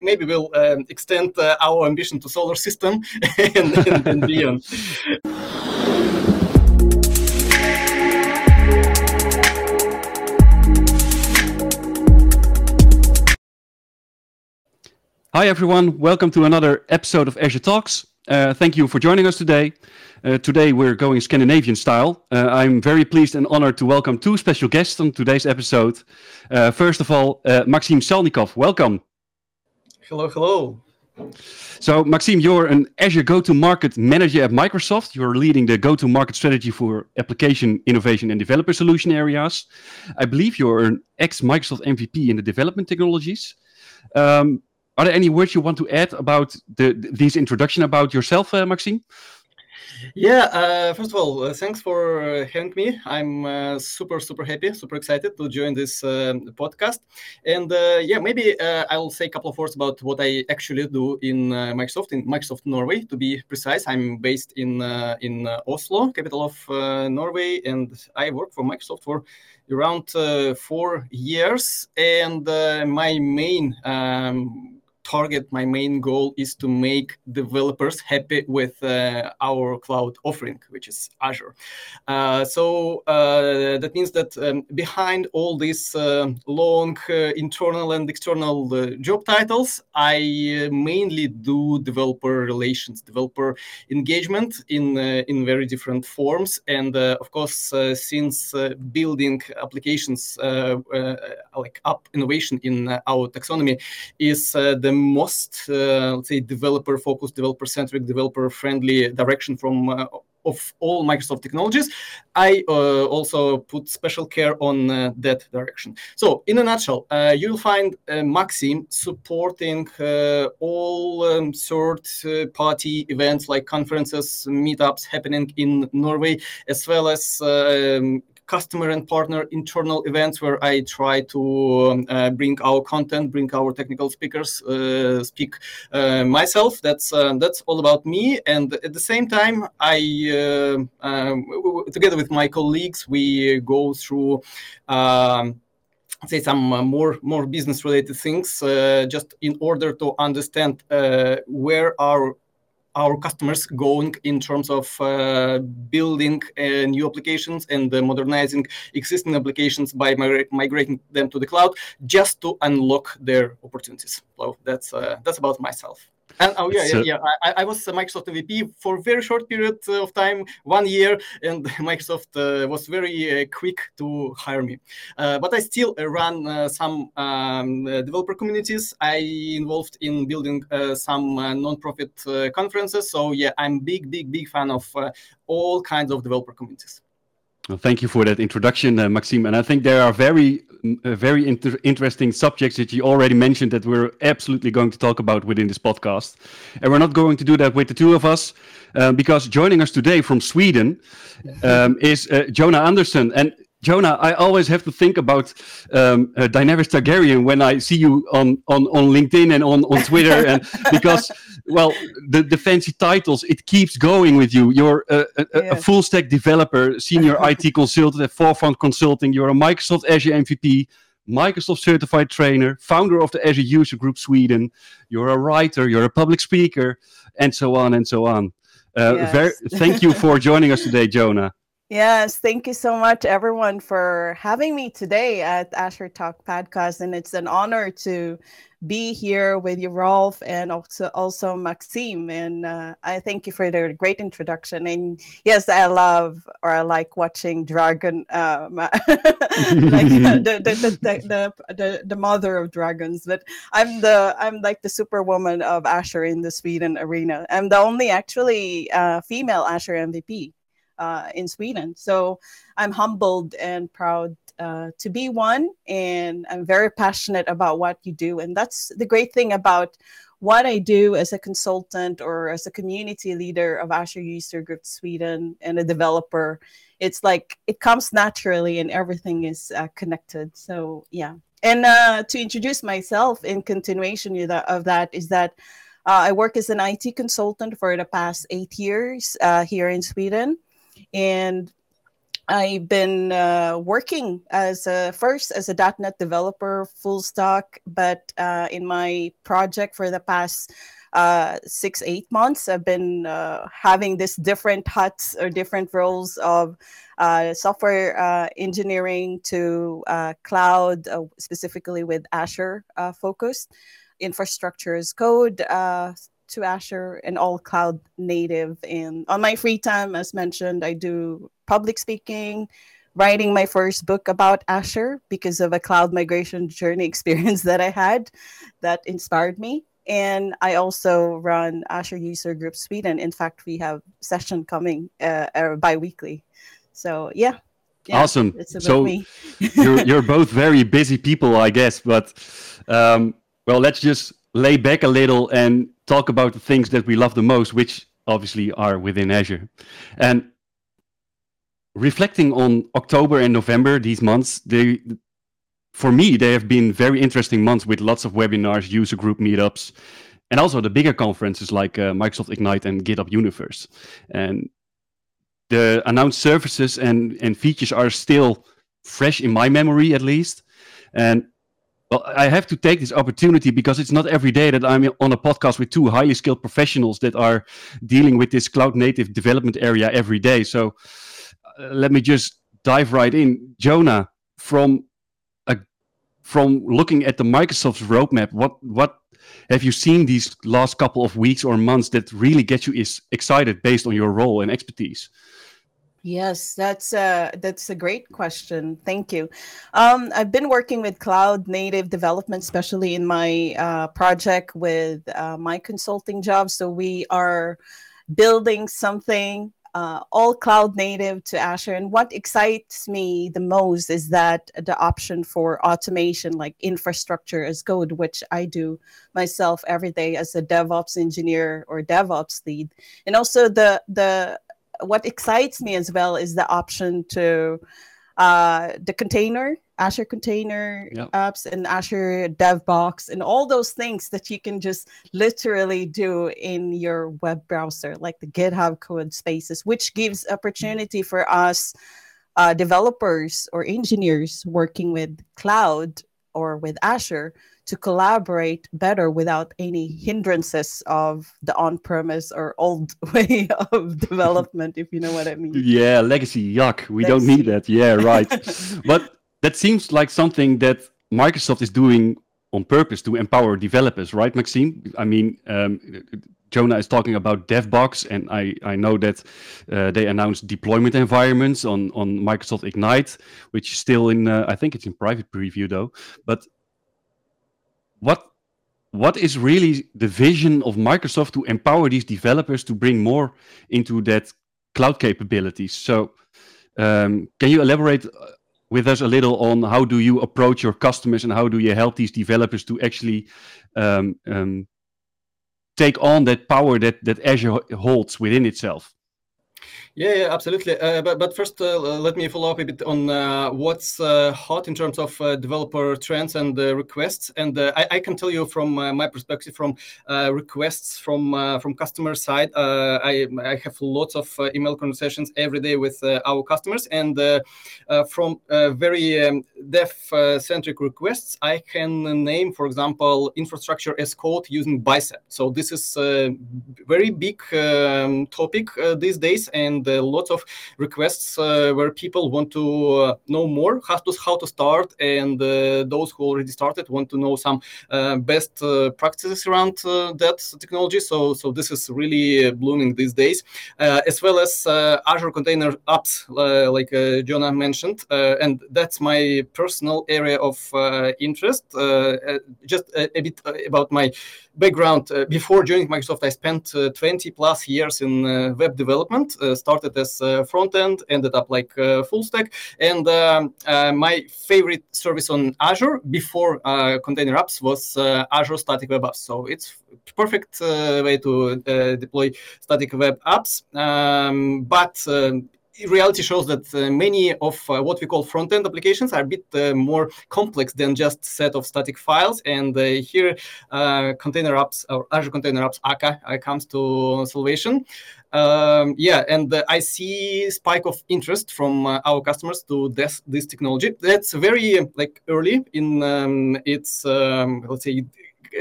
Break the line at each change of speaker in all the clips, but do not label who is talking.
maybe we'll um, extend uh, our ambition to solar system and, and, and beyond.
Hi, everyone. Welcome to another episode of Azure Talks. Uh, thank you for joining us today. Uh, today, we're going Scandinavian style. Uh, I'm very pleased and honored to welcome two special guests on today's episode. Uh, first of all, uh, Maxim Salnikov. Welcome.
Hello, hello.
So, Maxim, you're an Azure go-to-market manager at Microsoft. You're leading the go-to-market strategy for application innovation and developer solution areas. I believe you're an ex-Microsoft MVP in the development technologies. Um, are there any words you want to add about the, this introduction about yourself, uh, Maxim?
Yeah, uh, first of all, uh, thanks for uh, having me. I'm uh, super, super happy, super excited to join this um, podcast. And uh, yeah, maybe uh, I'll say a couple of words about what I actually do in Microsoft, in Microsoft Norway, to be precise. I'm based in in Oslo, capital of Norway, and I work for Microsoft for around four years. And my main um, target, my main goal is to make developers happy with uh, our cloud offering, which is Azure. Uh, so uh, that means that um, behind all these uh, long uh, internal and external uh, job titles, I mainly do developer relations, developer engagement in in very different forms. And of course, since building applications like app innovation in our taxonomy is the most, uh, let's say, developer-focused, developer-centric, developer-friendly direction from uh, of all Microsoft technologies, I uh, also put special care on uh, that direction. So, in a nutshell, uh, you'll find uh, Maxim supporting all um, third-party events like conferences, meetups happening in Norway, as well as um, customer and partner internal events where I try to um, uh, bring our content, bring our technical speakers, uh, speak uh, myself. That's that's all about me. And at the same time, I um, together with my colleagues, we go through. Um, say some uh, more more business related things uh, just in order to understand uh, where our our customers going in terms of uh, building uh, new applications and uh, modernizing existing applications by migra- migrating them to the cloud just to unlock their opportunities. So that's uh, that's about myself. And oh yeah, so, yeah, yeah. I, I, was a Microsoft MVP for a very short period of time, one year, and Microsoft uh, was very uh, quick to hire me. Uh, but I still run uh, some um, developer communities. I involved in building uh, some uh, non-profit conferences. So yeah, I'm big, big, big fan of all kinds of developer communities.
Well, thank you for that introduction, uh, Maxim. And I think there are very, uh, very inter interesting subjects that you already mentioned that we're absolutely going to talk about within this podcast. And we're not going to do that with the two of us, um, because joining us today from Sweden um, is uh, Jonah Andersson. And Jonah, I always have to think about um, uh, Daenerys Targaryen when I see you on, on, on LinkedIn and on, on Twitter, and because well, the, the fancy titles it keeps going with you. You're a, a, a full stack developer, senior IT consultant at Forefront Consulting. You're a Microsoft Azure MVP, Microsoft certified trainer, founder of the Azure User Group Sweden. You're a writer, you're a public speaker, and so on and so on. Uh, yes. very, thank you for joining us today, Jonah.
Yes, thank you so much, everyone, for having me today at Azure Talk Podcast. And it's an honor to be here with you, Rolf, and also also Maxim. And uh, I thank you for the great introduction. And yes, I love or I like watching Dragon, uh, like the, the, the, the, the, mother of dragons. But I'm the I'm like the superwoman of Azure in the Sweden arena. I'm the only actually uh, female Azure MVP uh, in Sweden. So I'm humbled and proud uh, to be one, and I'm very passionate about what you do. And that's the great thing about what I do as a consultant or as a community leader of Azure User Group Sweden and a developer. It's like it comes naturally and everything is uh, connected. So, yeah. And uh, to introduce myself in continuation of that is that uh, I work as an IT consultant for the past eight years uh, here in Sweden. And I've been uh, working as a, first as a .NET developer, full stack, but uh, in my project for the past uh, six, eight months, I've been uh, having this different hats or different roles of uh, software uh, engineering to cloud, specifically with Azure focused, infrastructure as code to Azure and all cloud native. And on my free time, as mentioned, I do public speaking, writing my first book about Azure because of a cloud migration journey experience that I had that inspired me. And I also run Azure User Group Sweden. In fact, we have session coming uh, uh, bi-weekly. So yeah,
yeah, awesome. so you're you're both very busy people, I guess. But um, well, let's just lay back a little and talk about the things that we love the most, which obviously are within Azure. And reflecting on October and November, these months, they, for me, they have been very interesting months with lots of webinars, user group meetups, and also the bigger conferences like uh, Microsoft Ignite and GitHub Universe. And the announced services and, and features are still fresh in my memory, at least. And well, I have to take this opportunity because it's not every day that I'm on a podcast with two highly skilled professionals that are dealing with this cloud native development area every day. So uh, let me just dive right in. Jonah, from a, from looking at the Microsoft's roadmap, what what have you seen these last couple of weeks or months that really get you is excited based on your role and expertise?
Yes, that's a that's a great question. Thank you. Um, I've been working with cloud native development, especially in my uh, project with uh, my consulting job. So we are building something uh, all cloud native to Azure. And what excites me the most is that the option for automation, like infrastructure as code, which I do myself every day as a DevOps engineer or DevOps lead, and also the the what excites me as well is the option to uh, the container, Azure Container yep. apps, and Azure DevBox, and all those things that you can just literally do in your web browser, like the GitHub Codespaces, which gives opportunity for us uh, developers or engineers working with cloud or with Azure to collaborate better without any hindrances of the on-premise or old way of development if you know what i mean
yeah legacy yuck we legacy. don't need that yeah right but that seems like something that microsoft is doing on purpose to empower developers right maxim i mean um, Jonah is talking about DevBox, and I, I know that uh, they announced deployment environments on, on Microsoft Ignite, which is still in, uh, I think it's in private preview though. But what what is really the vision of Microsoft to empower these developers to bring more into that cloud capabilities? So, um, can you elaborate uh, with us a little on how do you approach your customers and how do you help these developers to actually um, um, take on that power that that Azure holds within itself?
Yeah, yeah absolutely. Uh, but, but first, uh, let me follow up a bit on uh, what's uh, hot in terms of uh, developer trends and uh, requests. And I, I, can tell you from my perspective, from requests from from customer side, I, I have lots of email conversations every day with our customers, and from very um, dev-centric requests, I can name, for example, infrastructure as code using Bicep. So this is a very big um, topic these days, and a lot of requests uh, where people want to uh, know more how to how to start, and uh, those who already started want to know some uh, best uh, practices around uh, that technology. So so this is really blooming these days, as well as Azure Container Apps, like Jonah mentioned, and that's my personal area of interest. just a, a, bit about my background. before joining Microsoft, I spent 20 plus years in web development. started started as front end, ended up like full stack. And um, uh, my favorite service on Azure before uh, container apps was uh, Azure Static Web Apps. So it's perfect way to deploy static web apps. Um, but um, reality shows that uh, many of uh, what we call front-end applications are a bit uh, more complex than just set of static files. And uh, here, uh, container apps or Azure Container Apps (ACA) uh, comes to salvation. Um, yeah, and I see spike of interest from our customers to this this technology. That's very like early in um, its um, let's say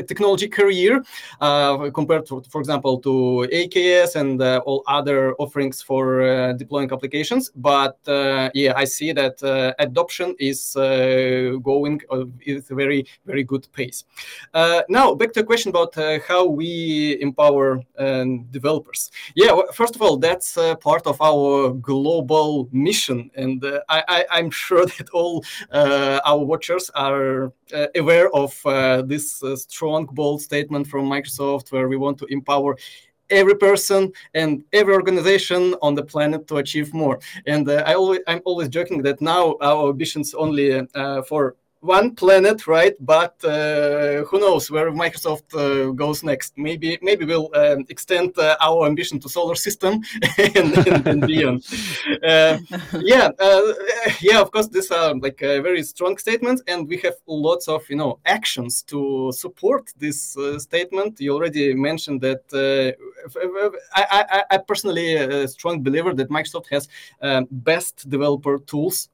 technology career uh, compared to, for example, to AKS and uh, all other offerings for uh, deploying applications. But uh, yeah, I see that uh, adoption is uh, going with a very, very good pace. now, back to a question about how we empower um, developers. Yeah, well, first of all, that's part of our global mission. And I, am sure that all our watchers are aware of this strong, bold statement from Microsoft where we want to empower every person and every organization on the planet to achieve more. And uh, I always, I'm always joking that now our ambitions only uh, for one planet, right? But uh, who knows where Microsoft uh, goes next? Maybe maybe we'll um, extend uh, our ambition to solar system and, and, and beyond. Uh, yeah, uh, yeah. Of course, these are like very strong statements, and we have lots of you know actions to support this uh, statement. You already mentioned that. I, I, I personally a strong believer that Microsoft has um, best developer tools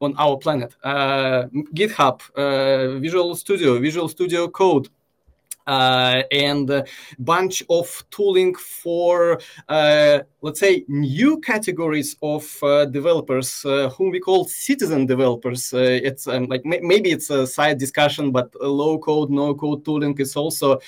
on our planet. Uh, GitHub, uh, Visual Studio, Visual Studio Code, uh, and a bunch of tooling for, uh, let's say, new categories of uh, developers uh, whom we call citizen developers. it's um, like maybe it's a side discussion, but low code, no code tooling is also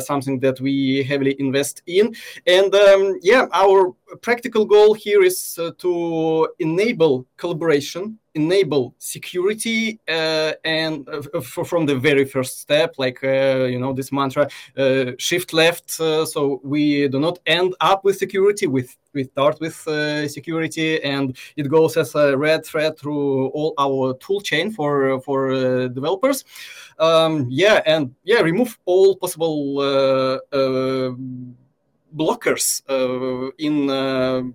something that we heavily invest in. And um, yeah, our practical goal here is to enable collaboration enable security uh, and uh, from the very first step like uh, you know this mantra uh, shift left uh, so we do not end up with security with we start with uh, security and it goes as a red thread through all our tool chain for for developers. Um, yeah and yeah remove all possible blockers in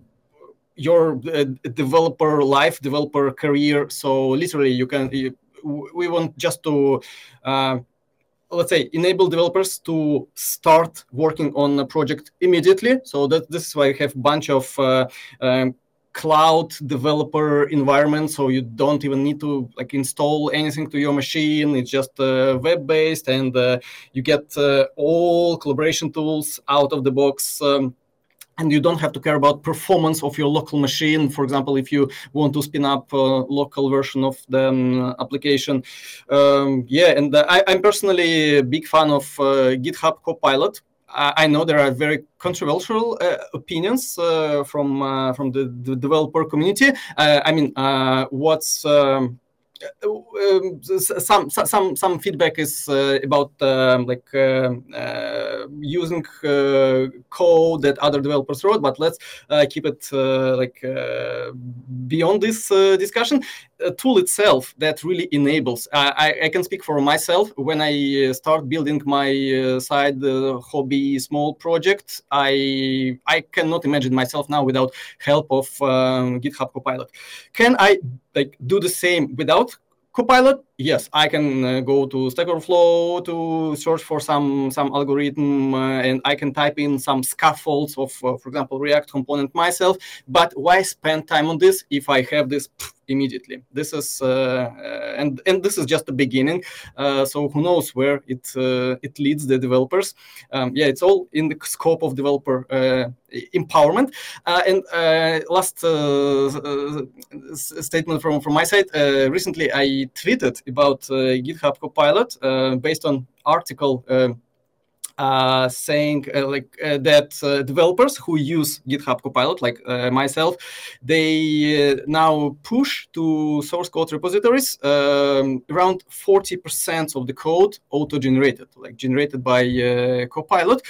your uh, developer life, developer career. So literally, you can. You, we want just to. Uh, let's say enable developers to start working on a project immediately so that this is why we have a bunch of uh, um, cloud developer environment so you don't even need to like install anything to your machine it's just uh, web based and uh, you get uh, all collaboration tools out of the box um, and you don't have to care about performance of your local machine. For example, if you want to spin up a local version of the um, application. Um, yeah, and uh, I, am personally a big fan of uh, GitHub Copilot. I, I know there are very controversial uh, opinions uh, from uh, from the, the, developer community. Uh, I mean, what's um, um, some some some feedback is uh, about um, like uh, uh, using uh, code that other developers wrote, but let's uh, keep it uh, like beyond this discussion. A tool itself that really enables. I, I, can speak for myself. When I uh, start building my uh, side uh, hobby small project, I I cannot imagine myself now without help of um, GitHub Copilot. Can I like do the same without Copilot, yes, I can uh, go to Stack Overflow to search for some some algorithm, uh, and I can type in some scaffolds of, uh, for example, React component myself. But why spend time on this if I have this immediately. This is uh, uh, and and this is just the beginning. Uh, so who knows where it it leads the developers? Um, yeah, it's all in the scope of developer empowerment. and last statement from from my side. recently, I tweeted about GitHub Copilot based on article uh, saying uh, like uh, that uh, developers who use GitHub Copilot, like uh, myself, they uh, now push to source code repositories um, around 40% of the code auto-generated, like generated by Copilot.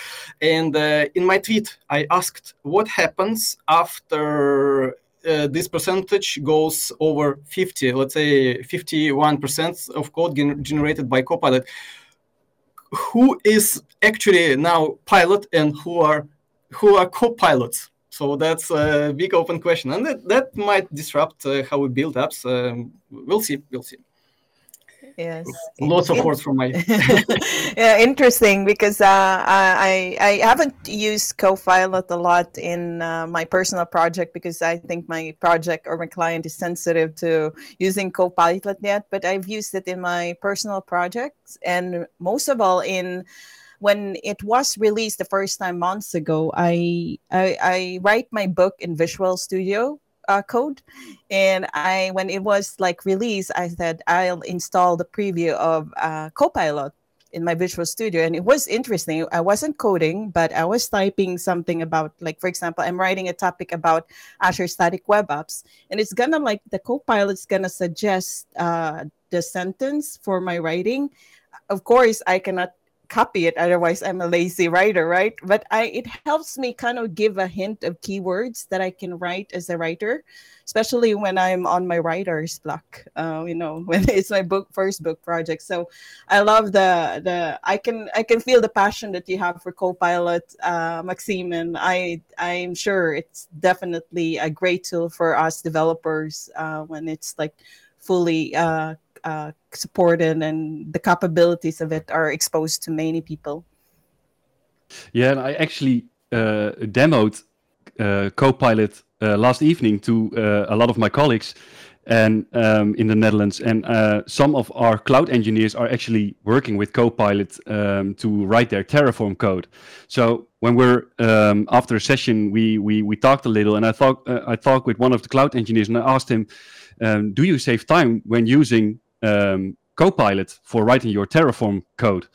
And in my tweet, I asked what happens after uh, this percentage goes over 50, let's say 51% of code gen- generated by Copilot who is actually now pilot and who are who are co-pilots So that's a big open question, and that, that might disrupt uh, how we build apps. Um, we'll see. We'll see.
Yes.
Lots of words from my.
yeah, interesting because uh, I I haven't used Copilot a lot in uh, my personal project because I think my project or my client is sensitive to using Copilot yet. But I've used it in my personal projects, and most of all in when it was released the first time months ago, I, I, I write my book in Visual Studio uh, code, and I when it was like released, I said I'll install the preview of uh, Copilot in my Visual Studio, and it was interesting. I wasn't coding, but I was typing something about, like, for example, I'm writing a topic about Azure Static Web Apps, and it's gonna like the Copilot's gonna suggest uh, the sentence for my writing. Of course, I cannot copy it otherwise i'm a lazy writer right? But i it helps me kind of give a hint of keywords that i can write as a writer especially when i'm on my writer's block uh, you know when it's my book first book project. So i love the the i can i can feel the passion that you have for copilot uh, maxim and i i'm sure it's definitely a great tool for us developers uh, when it's like fully uh, uh, supported and the capabilities of it are exposed to many people.
Yeah, and I actually uh, demoed uh, Copilot uh, last evening to uh, a lot of my colleagues and um, in the Netherlands, and uh, some of our cloud engineers are actually working with Copilot um, to write their Terraform code. So when we're um, after a session, we we we talked a little, and I thought I talked with one of the cloud engineers, and I asked him, um, "Do you save time when using um, Copilot for writing your Terraform code.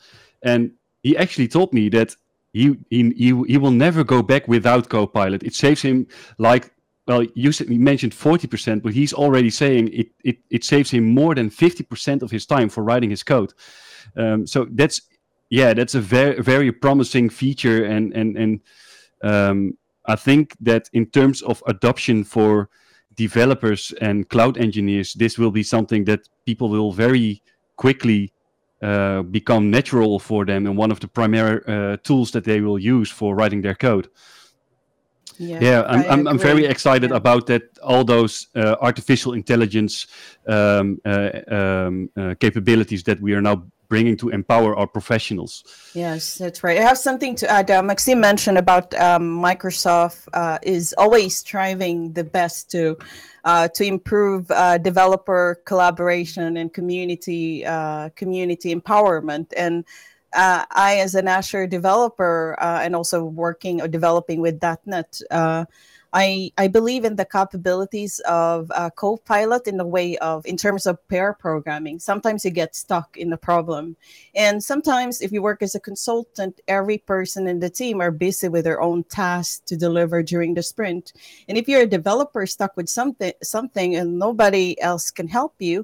And he actually told me that he, he, he, he will never go back without Copilot. It saves him like well, you, mentioned 40%, but he's already saying it, it, it saves him more than 50% of his time for writing his code. Um, so that's, yeah, that's a very, very promising feature. And, and, and um, I think that in terms of adoption for developers and cloud engineers, this will be something that people will very quickly uh, become natural for them and one of the primary uh, tools that they will use for writing their code. Yeah, yeah I'm, I'm, I'm, very excited yeah. about that. All those uh, artificial intelligence um, uh, um, uh, capabilities that we are now bringing to empower our professionals.
Yes, that's right. I have something to add. Uh, Maxim mentioned about um, Microsoft uh, is always striving the best to uh, to improve uh, developer collaboration and community uh, community empowerment and. Uh, I, as an Azure developer, and also working or developing with .NET, I, I believe in the capabilities of uh, Copilot in the way of, in terms of pair programming. Sometimes you get stuck in the problem. And sometimes, if you work as a consultant, every person in the team are busy with their own tasks to deliver during the sprint. And if you're a developer stuck with something, something and nobody else can help you,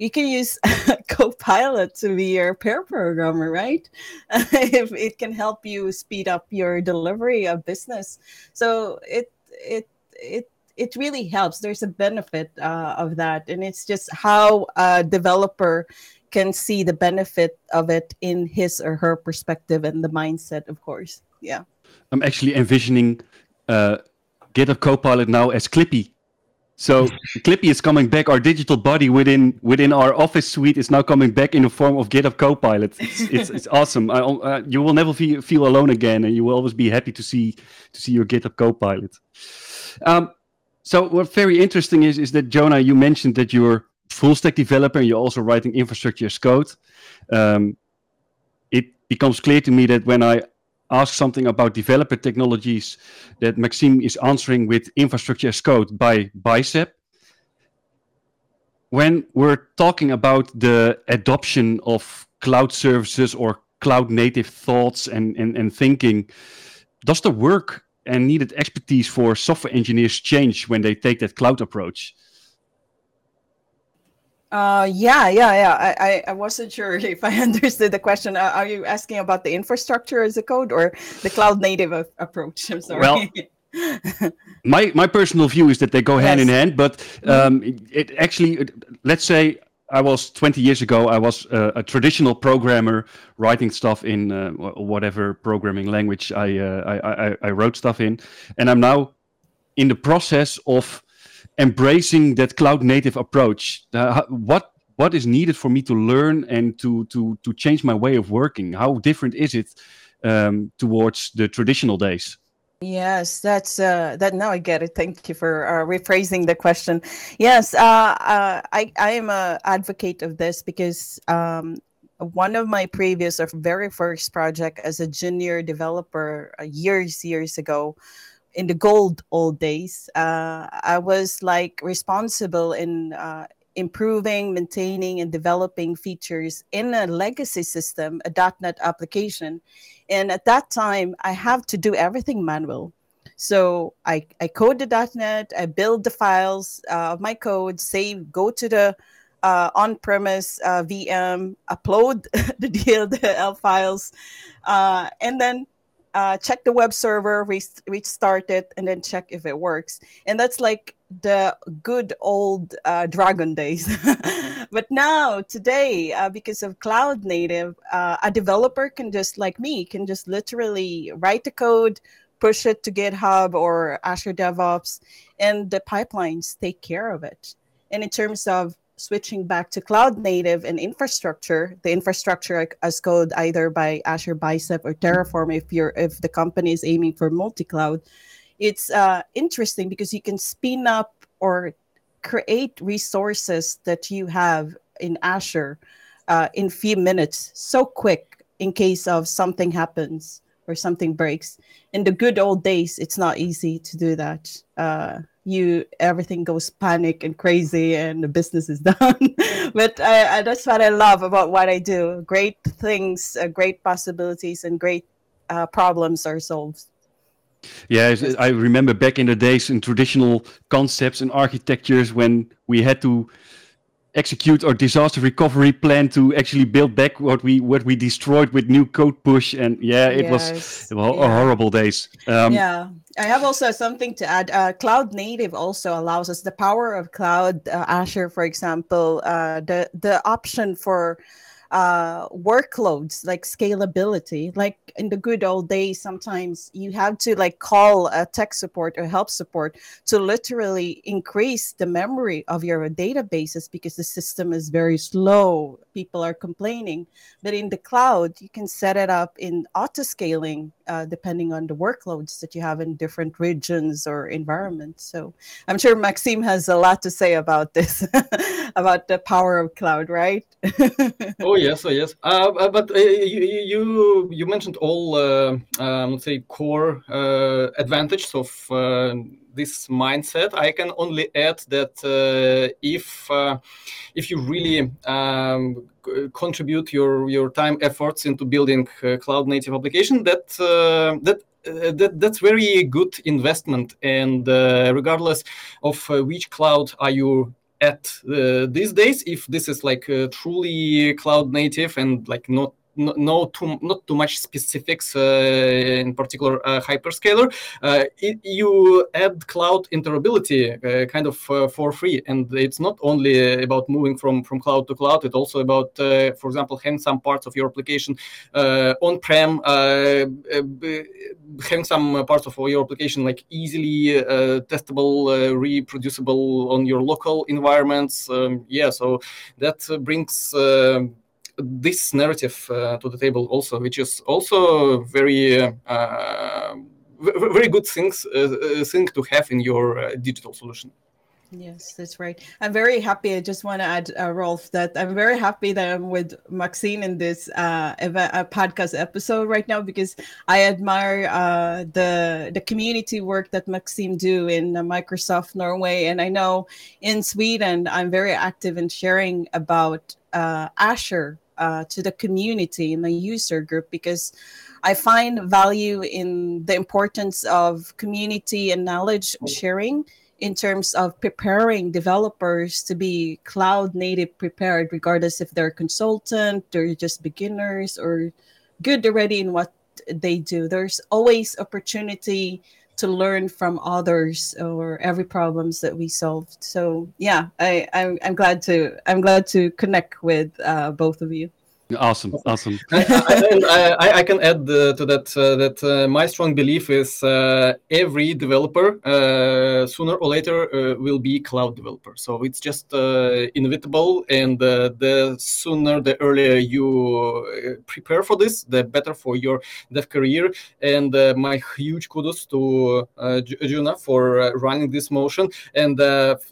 you can use Copilot to be your pair programmer, right? if it can help you speed up your delivery of business. So it it it it really helps. There's a benefit uh, of that, and it's just how a developer can see the benefit of it in his or her perspective and the mindset, of course. Yeah.
I'm actually envisioning uh, GitHub Copilot now as Clippy. So Clippy is coming back. Our digital body within within our office suite is now coming back in the form of GitHub Copilot. It's it's, it's awesome. I, uh, you will never feel, feel alone again, and you will always be happy to see to see your GitHub Copilot. Um, so what very interesting is is that Jonah, you mentioned that you're full stack developer and you're also writing infrastructure as code. Um, it becomes clear to me that when I ask something about developer technologies, that Maxim is answering with infrastructure as code by Bicep. When we're talking about the adoption of cloud services or cloud native thoughts and, and, and thinking, does the work and needed expertise for software engineers change when they take that cloud approach?
Uh, yeah, yeah, yeah. I, I, wasn't sure if I understood the question. Uh, are you asking about the infrastructure as a code or the cloud native a- approach? I'm sorry. Well,
my my personal view is that they go hand yes. in hand, but mm-hmm. um, it, it actually, let's say I was 20 years ago. I was uh, a traditional programmer, writing stuff in uh, whatever programming language I, uh, I, I, I wrote stuff in, and I'm now in the process of embracing that cloud native approach? Uh, what what is needed for me to learn and to to to change my way of working? How different is it um, towards the traditional days?
Yes, that's uh, that. Now I get it. Thank you for uh, rephrasing the question. Yes, uh, uh, I I am a advocate of this because um, one of my previous or very first project as a junior developer uh, years years ago in the gold old days uh, i was like responsible in uh, improving maintaining and developing features in a legacy system a .NET application. And at that time i have to do everything manual. So i, I code the .NET i build the files uh, of my code save go to the uh, on-premise uh, VM, upload the DLL files, uh, and then uh, check the web server, restart it, and then check if it works. And that's like the good old uh, Dragon days. but now, today, uh, because of cloud native, a developer can just like me can just literally write the code, push it to GitHub or Azure DevOps, and the pipelines take care of it. And in terms of switching back to cloud native and infrastructure, the infrastructure as code either by Azure Bicep or Terraform if you're if the company is aiming for multi-cloud, it's uh, interesting because you can spin up or create resources that you have in Azure uh, in few minutes, so quick in case of something happens or something breaks. In the good old days, it's not easy to do that. Uh, you everything goes panic and crazy and the business is done. But I, I, that's what i love about what i do. Great things uh, great possibilities and great uh, problems are solved.
Yeah i remember back in the days in traditional concepts and architectures when we had to execute our disaster recovery plan to actually build back what we what we destroyed with new code push and yeah it yes. was well, yeah. horrible days
um, yeah i have also something to add uh, cloud native also allows us the power of cloud uh, azure for example uh, the the option for uh, workloads like scalability like in the good old days sometimes you have to like call a tech support or help support to literally increase the memory of your databases because the system is very slow. People are complaining. But in the cloud you can set it up in auto scaling uh, depending on the workloads that you have in different regions or environments. So i'm sure maxim has a lot to say about this about the power of cloud right?
Oh yes oh yes. Uh, uh but uh, you, you you mentioned all, uh, um, let's say, core uh, advantages of this mindset. I can only add that if if you really um, contribute your your time efforts into building cloud native application, that that uh, that, that's very good investment and uh, regardless of uh, which cloud are you at these days if this is like truly cloud native and like not no too not too much specifics uh, in particular uh, hyperscaler. Uh, it, you add cloud interoperability uh, kind of uh, for free. And it's not only about moving from from cloud to cloud. It's also about uh, for example having some parts of your application on-prem having some parts of your application like easily testable reproducible on your local environments. Um, yeah so that brings this narrative uh, to the table also, which is also very uh, very good things uh, thing to have in your digital solution.
Yes, that's right. I'm very happy. I just want to add, uh, Rolf, that I'm very happy that I'm with Maxim in this uh, event, uh, podcast episode right now because I admire uh, the the community work that Maxim do in Microsoft Norway, and I know in Sweden I'm very active in sharing about uh, Azure uh, to the community in my user group because I find value in the importance of community and knowledge sharing in terms of preparing developers to be cloud native prepared, regardless if they're consultant, they're just beginners, or good already in what they do. There's always opportunity to learn from others or every problems that we solved. So yeah, I, I am glad to I'm glad to connect with uh, both of you.
Awesome, awesome.
I, I, I, can add uh, to that uh, that uh, my strong belief is uh, every developer uh, sooner or later uh, will be cloud developer. So it's just inevitable, and the sooner, the earlier you prepare for this, the better for your dev career. And my huge kudos to Jonah for running this motion. And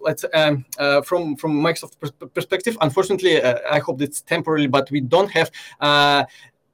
let's um, from from Microsoft perspective, unfortunately, I hope it's temporary, but we don't have uh,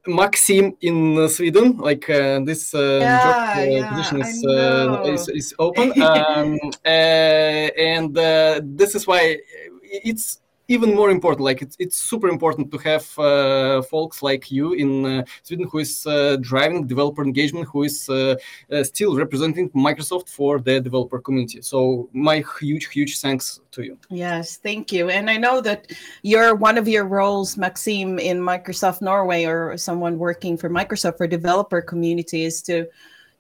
Maxim in Sweden, like uh, this uh, yeah, job uh, yeah, position is, uh, is, is open, um, uh, and uh, this is why it's even more important like it's, it's super important to have uh, folks like you in uh, sweden who is uh, driving developer engagement who is uh, uh, still representing microsoft for the developer community. So my huge huge thanks to you.
Yes thank you. And i know that you're one of your roles maxim in microsoft norway or someone working for microsoft for developer community is to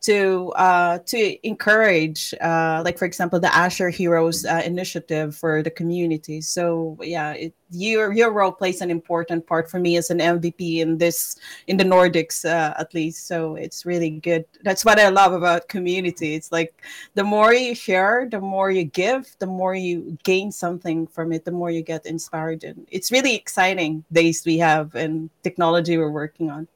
to uh, to encourage, uh, like for example, the Azure Heroes uh, initiative for the community. So yeah, it, your your role plays an important part for me as an MVP in this in the Nordics uh, at least. So it's really good. That's what I love about community. It's like the more you share, the more you give, the more you gain something from it, the more you get inspired. And it's really exciting days we have and technology we're working on.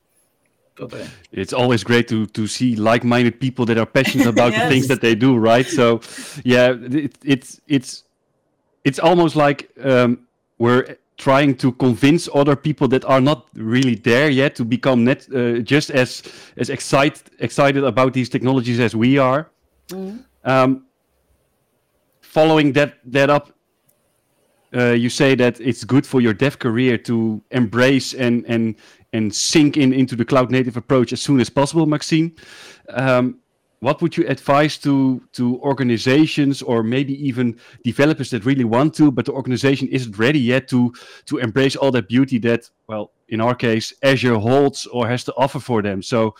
It's always great to to see like-minded people that are passionate about yes. the things that they do, right? So, yeah, it, it's it's it's almost like um, we're trying to convince other people that are not really there yet to become net uh, just as as excited excited about these technologies as we are. Mm. Um, following that that up, uh, you say that it's good for your dev career to embrace and and and sink in into the cloud native approach as soon as possible, Maxim. Um, what would you advise to to organizations or maybe even developers that really want to, but the organization isn't ready yet to to embrace all that beauty that, well, in our case, Azure holds or has to offer for them? So,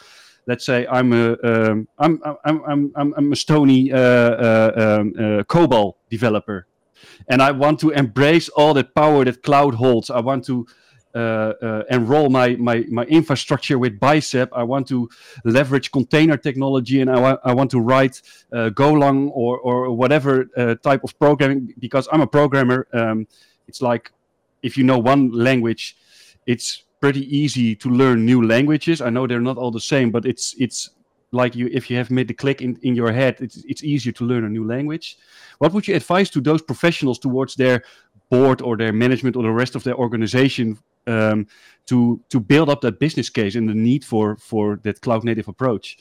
let's say I'm a um, I'm, I'm I'm I'm I'm a Stony uh, uh, um, uh, COBOL developer, and I want to embrace all that power that cloud holds. I want to enroll my, my, my infrastructure with Bicep. I want to leverage container technology and I, wa- I want to write uh, Golang or, or whatever type of programming because I'm a programmer. Um, it's like if you know one language, it's pretty easy to learn new languages. I know they're not all the same, but it's it's like you if you have made the click in, in your head, it's it's easier to learn a new language. What would you advise to those professionals towards their board or their management or the rest of their organization um, to to build up that business case and the need for for that cloud native approach?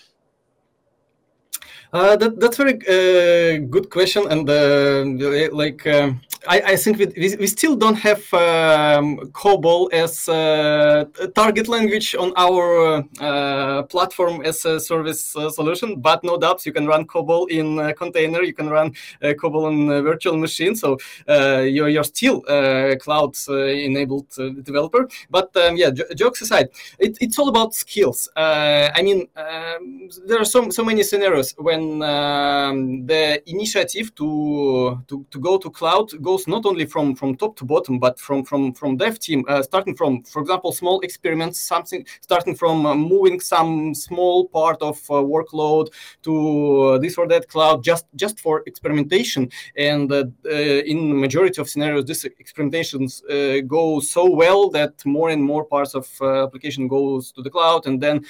Uh, that, that's very uh, good question, and uh, like um, I, I, think we, we, still don't have um, COBOL as a target language on our uh, platform as a service uh, solution, but no doubts you can run COBOL in a container, you can run COBOL on a virtual machine, so you're, you're still a cloud-enabled developer. But um, yeah, jokes aside, it, it's all about skills. I mean, um, there are so, so many scenarios when um, the initiative to, to, to go to cloud goes not only from from top to bottom, but from from from dev team, uh, starting from, for example, small experiments, something starting from uh, moving some small part of uh, workload to uh, this or that cloud, just just for experimentation. And uh, uh, in majority of scenarios, these experimentations go so well that more and more parts of application goes to the cloud, and then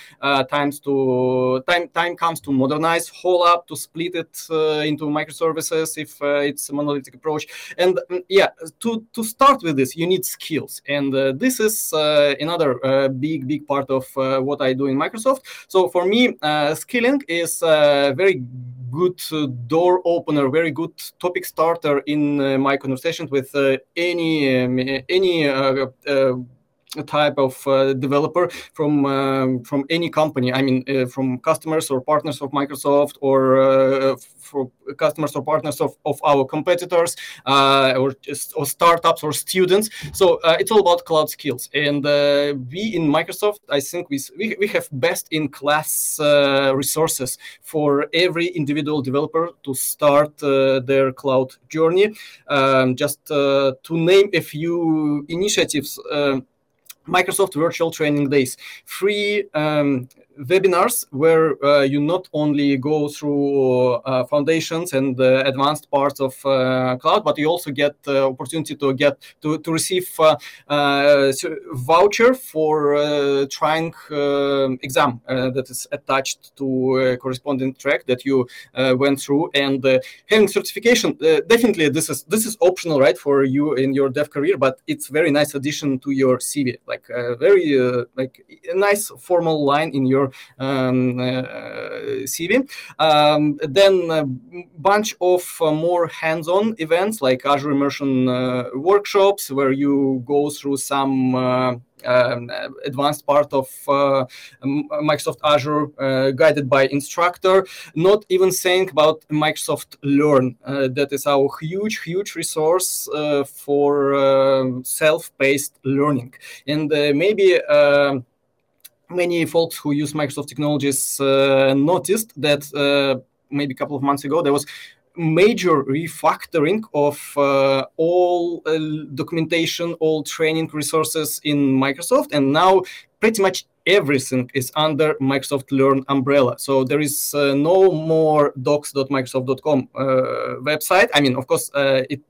times to time time comes to modernize whole app to split it into microservices if it's a monolithic approach. And mm, yeah to to start with this you need skills. And uh, this is uh, another uh, big big part of uh, what i do in microsoft. So for me uh, skilling is a very good uh, door opener very good topic starter in my conversations with any um, any type of uh, developer from um, from any company. I mean, uh, from customers or partners of Microsoft, or uh, for customers or partners of, of our competitors, or just or startups or students. So it's all about cloud skills. And we in Microsoft, I think we we, have best in class resources for every individual developer to start their cloud journey. Um, just to name a few initiatives. Microsoft Virtual Training Days, free um, webinars where uh, you not only go through uh, foundations and uh, advanced parts of uh, cloud, but you also get the opportunity to get to, to receive uh, uh, voucher for trying exam that is attached to corresponding track that you went through and having certification. definitely, this is this is optional, right, for you in your dev career, but it's very nice addition to your CV, like very like a nice formal line in your um, uh, CV. Um, then a bunch of uh, more hands-on events like Azure Immersion uh, workshops where you go through some um, advanced part of uh, Microsoft Azure uh, guided by instructor, not even saying about Microsoft Learn. Uh, that is our huge, huge resource for um, self-paced learning. And maybe um, many folks who use Microsoft technologies uh, noticed that uh, maybe a couple of months ago there was major refactoring of uh, all uh, documentation, all training resources in Microsoft, and now pretty much everything is under Microsoft Learn umbrella. So there is uh, no more docs.microsoft.com uh, website. I mean, of course, uh, it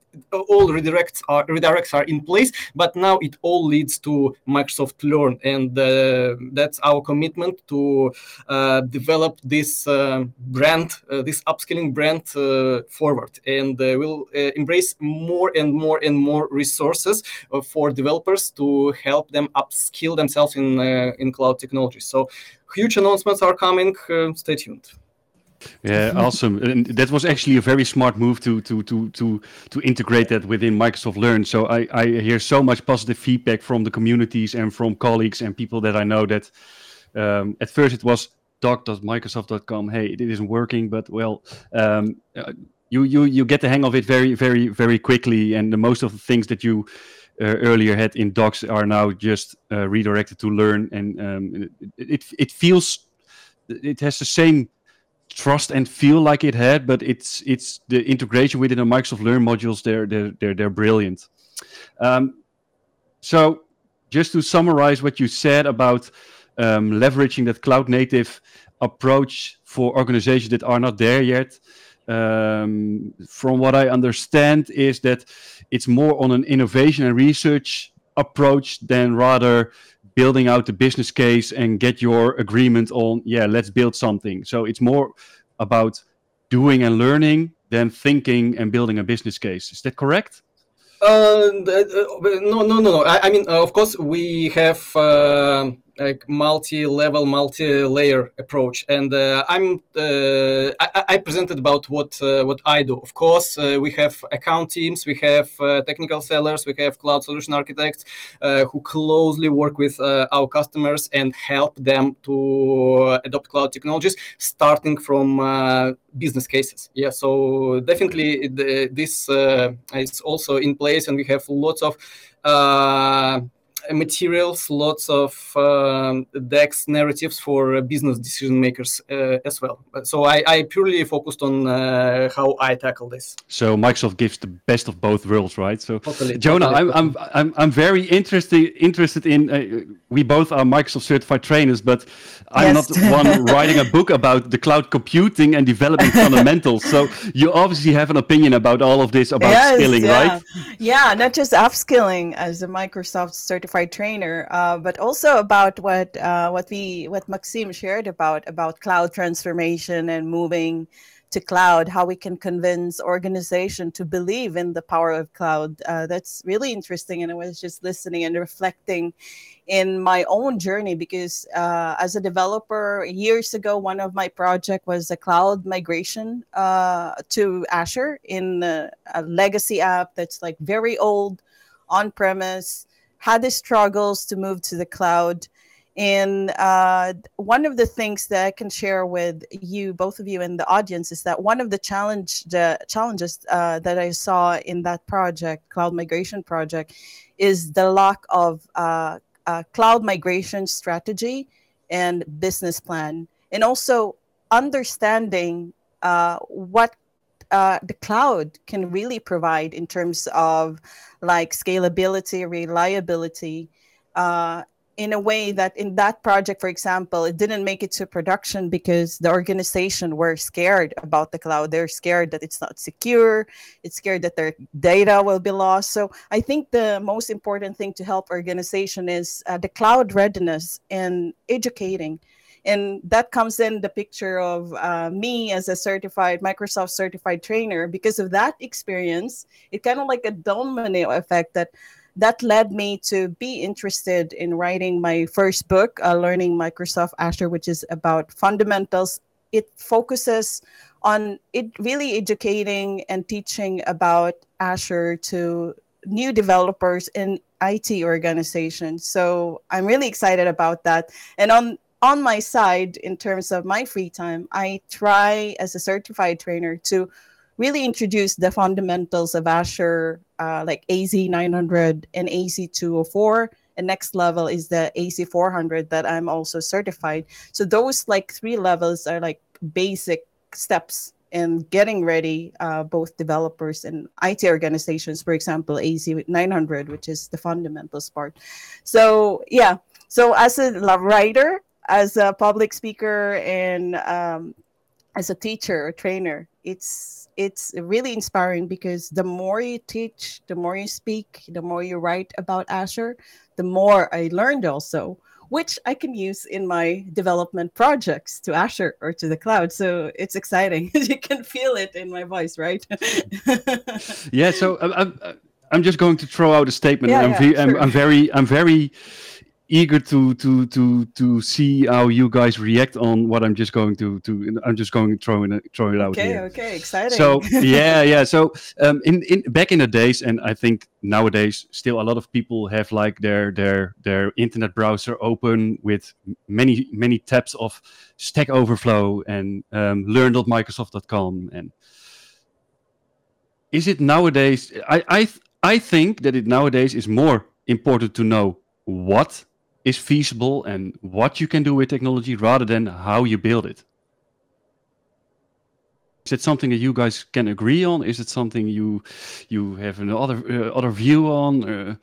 all redirects are redirects are in place, but now it all leads to Microsoft Learn, and uh, that's our commitment to uh, develop this uh, brand, this upskilling brand forward, and we'll embrace more and more and more resources for developers to help them upskill themselves in in cloud technology. So huge announcements are coming. Uh, stay tuned.
Yeah, awesome. And that was actually a very smart move to to to to to integrate that within Microsoft Learn. So I I hear so much positive feedback from the communities and from colleagues and people that I know that um, at first it was doc.microsoft.com. Hey, it isn't working, but well, um, uh, you you you get the hang of it very very very quickly, and the most of the things that you uh, earlier had in docs are now just uh, redirected to learn, and um, it, it, it feels it has the same trust and feel like it had, but it's it's the integration within the Microsoft Learn modules. They're they're they're, they're brilliant. Um, so just to summarize what you said about um, leveraging that cloud native approach for organizations that are not there yet um, from what I understand, is that it's more on an innovation and research approach than rather building out the business case and get your agreement on, yeah, let's build something. So it's more about doing and learning than thinking and building a business case. Is that correct?
Uh, no, no, no, no. I, I mean, uh, of course, we have. Uh like multi-level, multi-layer approach. And uh, I'm uh, I, I, presented about what uh, what I do. Of course, uh, we have account teams, we have uh, technical sellers, we have cloud solution architects uh, who closely work with our customers and help them to adopt cloud technologies, starting from business cases. Yeah, so definitely the, this is also in place, and we have lots of materials, lots of um, decks, narratives for uh, business decision makers uh, as well. So I, I, purely focused on uh, how I tackle this.
So Microsoft gives the best of both worlds, right? So totally, Jonah, totally. I'm, I'm I'm I'm very interested interested in. Uh, we both are Microsoft certified trainers, but I'm yes. not one writing a book about the cloud computing and development fundamentals. So you obviously have an opinion about all of this about yes, skilling,
yeah.
right?
Yeah, not just upskilling as a Microsoft certified certified trainer, uh, but also about what uh, what we what Maxim shared about about cloud transformation and moving to cloud, how we can convince organization to believe in the power of cloud. Uh, that's really interesting, and I was just listening and reflecting in my own journey because uh, as a developer years ago one of my project was a cloud migration uh, to azure in a, a legacy app that's like very old on premise had the struggles to move to the cloud. And uh, one of the things that I can share with you, both of you in the audience, is that one of the challenge the challenges uh, that I saw in that project, cloud migration project, is the lack of uh, cloud migration strategy and business plan, and also understanding uh, what uh, the cloud can really provide in terms of like scalability, reliability, uh, in a way that in that project, for example, it didn't make it to production because the organization were scared about the cloud. They're scared that it's not secure. It's scared that their data will be lost. So I think the most important thing to help organization is uh, the cloud readiness and educating. And that comes in the picture of uh, me as a certified Microsoft certified trainer. Because of that experience, it kind of like a domino effect that that led me to be interested in writing my first book, uh, Learning Microsoft Azure, which is about fundamentals. It focuses on it really educating and teaching about Azure to new developers in IT organizations. So I'm really excited about that. And on on my side, in terms of my free time, I try as a certified trainer to really introduce the fundamentals of Azure, uh, like AZ900 and AZ204. And next level is the AZ400 that I'm also certified. So those like three levels are like basic steps in getting ready, uh, both developers and IT organizations. For example, AZ900, which is the fundamentals part. So yeah. So as a writer, as a public speaker, and um, as a teacher or trainer, it's it's really inspiring because the more you teach, the more you speak, the more you write about Azure, the more I learned also, which I can use in my development projects to Azure or to the cloud. So it's exciting. you can feel it in my voice, right?
yeah. So I'm, I'm, just going to throw out a statement. Yeah, I'm, yeah, sure. I'm, I'm very, I'm very eager to to to to see how you guys react on what I'm just going to to I'm just going to throw it throw it out
okay,
here.
Okay, exciting.
So yeah, yeah. So um, in in back in the days, and I think nowadays still a lot of people have like their their their internet browser open with many many tabs of Stack Overflow and um, learn.microsoft.com and is it nowadays I I I think that it nowadays is more important to know what is feasible and what you can do with technology rather than how you build it. Is it something that you guys can agree on? Is it something you you have another uh, other view on? Uh,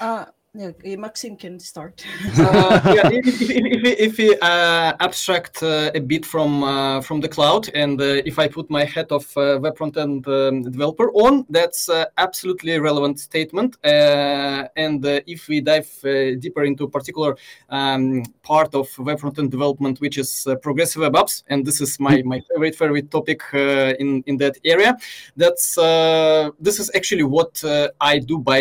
uh no, Maxim can start.
uh, yeah, if, if, if, we uh, abstract uh, a bit from uh, from the cloud, and uh, if I put my hat of uh, web front-end um, developer on, that's absolutely relevant statement. and if we dive deeper into a particular um, part of web front-end development, which is progressive web apps, and this is my, my favorite favorite topic in in that area, that's this is actually what I do by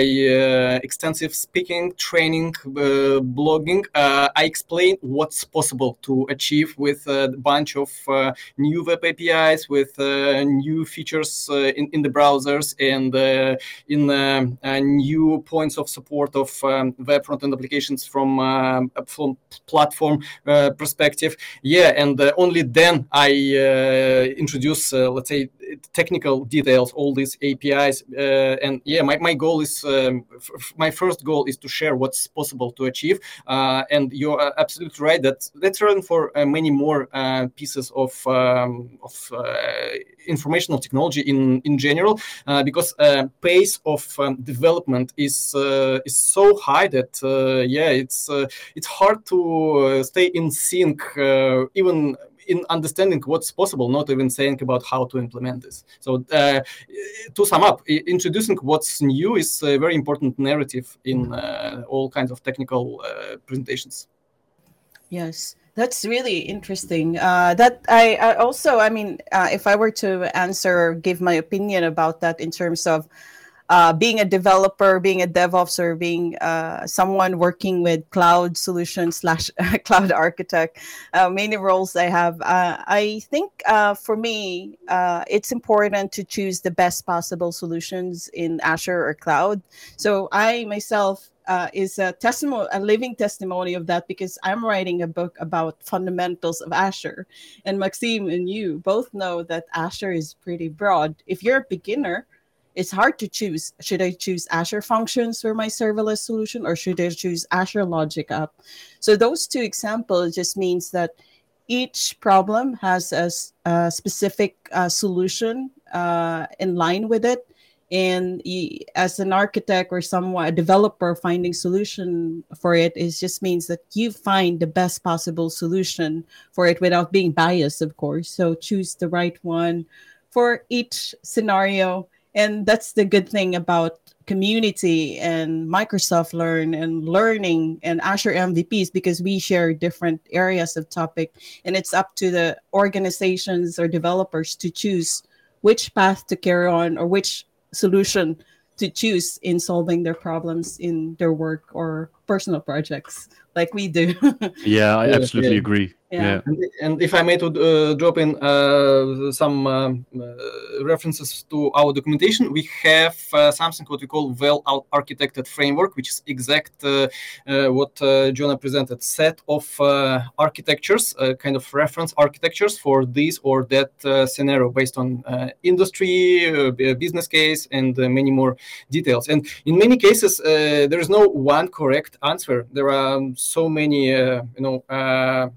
extensive speaking training, uh, blogging, uh, I explain what's possible to achieve with uh, a bunch of uh, new web APIs, with uh, new features uh, in, in the browsers, and in new points of support of um, web front-end applications from, from platform perspective. Yeah, and only then I introduce, let's say, technical details, all these APIs. Uh, and yeah, my, my goal is um, my first goal is to share what's possible to achieve. Uh, and you're absolutely right that let's run for uh, many more uh, pieces of um, of uh, informational technology in in general, uh, because pace of um, development is is so high that yeah, it's it's hard to stay in sync even in understanding what's possible, not even saying about how to implement this. So uh, to sum up, introducing what's new is a very important narrative in uh, all kinds of technical uh, presentations.
Yes. That's really interesting. Uh, that I, I, also, I mean, uh, if I were to answer, give my opinion about that in terms of uh, being a developer, being a DevOps, or being uh, someone working with cloud solutions slash cloud architect, uh, many roles I have. Uh, I think uh, for me, uh, it's important to choose the best possible solutions in Azure or cloud. So I myself uh, is a testimony, a living testimony of that because I'm writing a book about fundamentals of Azure, and Maxim and you both know that Azure is pretty broad. If you're a beginner, it's hard to choose. Should I choose Azure Functions for my serverless solution or should I choose Azure Logic App? So those two examples just means that each problem has a, a specific uh, solution uh, in line with it. and as an architect or someone a developer finding solution for it is just means that you find the best possible solution for it without being biased of course so choose the right one for each scenario and that's the good thing about community and microsoft learn and learning and azure mvps because we share different areas of topic and it's up to the organizations or developers to choose which path to carry on or which solution to choose in solving their problems in their work or personal projects like we do
yeah i absolutely yeah. agree
yeah. And, and, if I may to uh, drop in uh, some uh, uh references to our documentation, we have uh, something what we call well architected framework, which is exact uh, what Jonah presented, set of architectures, kind of reference architectures for this or that scenario based on industry, business case, and many more details. And in many cases, there is no one correct answer. There are so many, you know, uh,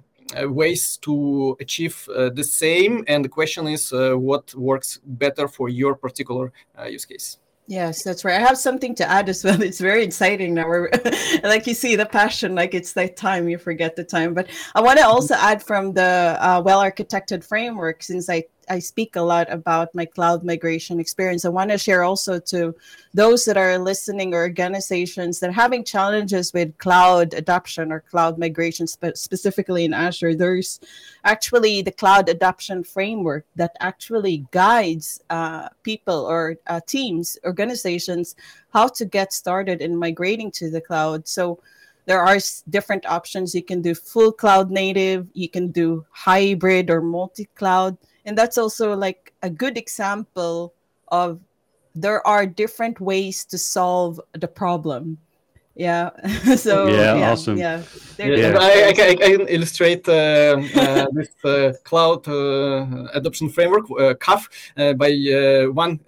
ways to achieve uh, the same and the question is uh, what works better for your particular use case
Yes, that's right. I have something to add as well. It's very exciting now. We're like you see the passion, like it's that time you forget the time. But I want to also add from the uh, well architected framework, since I I speak a lot about my cloud migration experience. I want to share also to those that are listening or organizations that are having challenges with cloud adoption or cloud migration, spe- specifically in Azure. There's actually the cloud adoption framework that actually guides uh, people or uh, teams, organizations, how to get started in migrating to the cloud. So there are different options. You can do full cloud native, you can do hybrid or multi cloud and that's also like a good example of there are different ways to solve the problem yeah. So
yeah, yeah awesome.
yeah, yeah. I, I, can, I, can, illustrate uh, uh, this uh, cloud uh, adoption framework uh, CAF uh, by one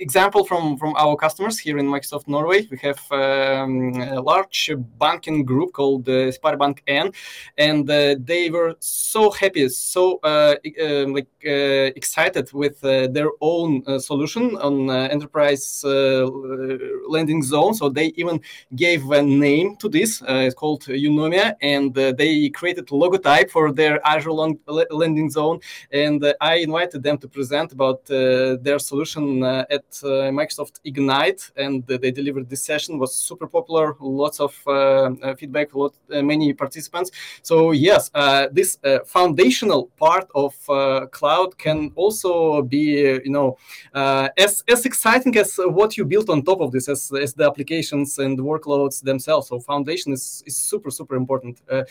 example from from our customers here in Microsoft Norway. We have um, a large banking group called uh, SpareBank 1 and they were so happy so um, like Uh, excited with uh, their own uh, solution on enterprise landing zone so they even gave a name to this. Uh, it's called Eunomia, and uh, they created a logotype for their Azure landing zone. And uh, I invited them to present about their solution at Microsoft Ignite, and they delivered this session. was super popular. Lots of feedback. Lot, many participants. So yes, this foundational part of cloud can also be, you know, as as exciting as what you built on top of this, as, as the applications and workloads themselves. So foundation is, is super, super important uh,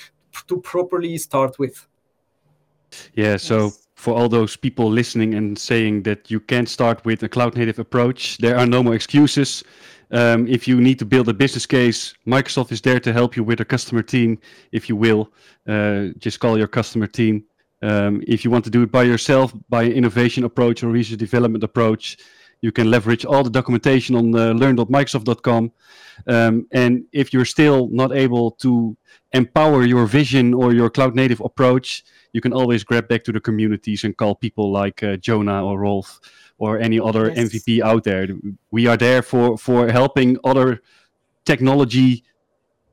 to properly start with.
Yeah, so yes. for all those people listening and saying that you can't start with a cloud native approach, there are no more excuses. Um, if you need to build a business case, Microsoft is there to help you with a customer team, if you will. Uh, just call your customer team. Um, if you want to do it by yourself, by an innovation approach or research development approach, you can leverage all the documentation on uh, learn.microsoft.com. Um, and if you're still not able to empower your vision or your cloud native approach, you can always grab back to the communities and call people like uh, Jonah or Rolf or any other yes. MVP out there. We are there for for helping other technology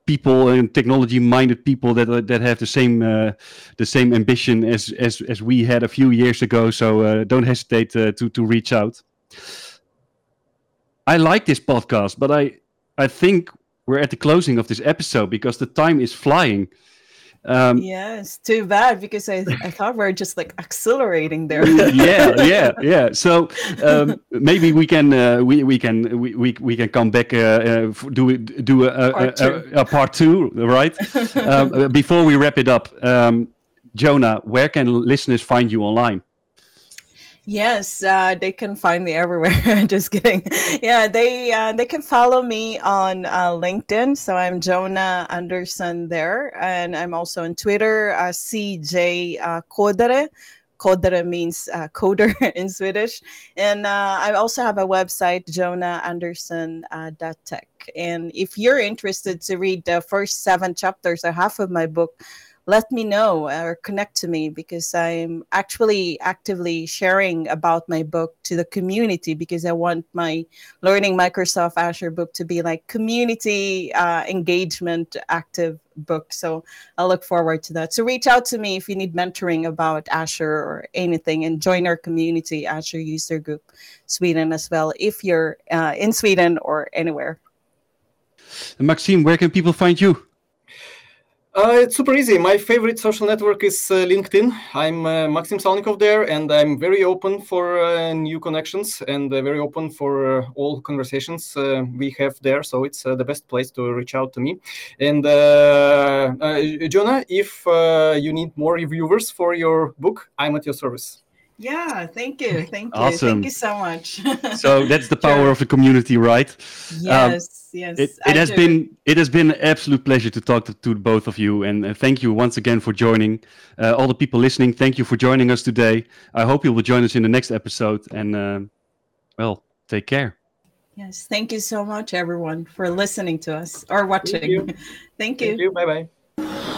people and technology minded people that uh, that have the same uh, the same ambition as as as we had a few years ago. So uh, don't hesitate uh, to to reach out. I like this podcast, but I I think we're at the closing of this episode because the time is flying.
Um, yes, too bad because I, I thought we are just like accelerating there.
yeah, yeah, yeah. So um, maybe we can uh, we we can we, we, we can come back uh, uh, do do a, a, part a, a, part two, right? um, before we wrap it up, um, Jonah, where can listeners find you online?
Yes, uh, they can find me everywhere. Just kidding. Yeah, they uh, they can follow me on uh, LinkedIn. So I'm Jonah Andersson there, and I'm also on Twitter. Uh, CJ uh, Kodare. Means uh, coder in Swedish, and uh, I also have a website, jonahandersson.tech. and if you're interested to read the first seven chapters or half of my book let me know or connect to me because I'm actually actively sharing about my book to the community because I want my Learning Microsoft Azure book to be like community uh, engagement active book. So I'll look forward to that. So reach out to me if you need mentoring about Azure or anything and join our community, Azure User Group Sweden as well, if you're uh, in Sweden or anywhere.
Maxim, where can people find you?
Uh, it's super easy. My favorite social network is uh, LinkedIn. I'm uh, Maxim Salnikov there, and I'm very open for uh, new connections and uh, very open for uh, all conversations we have there. So it's the best place to reach out to me. And Jonah, if you need more reviewers for your book, I'm at your service.
Yeah, thank you. Thank you. Awesome. Thank you so much.
so that's the power sure. of the community, right?
Yes, um, yes.
It, it has do. been it has been an absolute pleasure to talk to, to both of you, and uh, thank you once again for joining. Uh, all the people listening, thank you for joining us today. I hope you will join us in the next episode, and uh, well, take care.
Yes, thank you so much, everyone, for listening to us or watching. Thank you.
thank you. Thank you. Bye bye.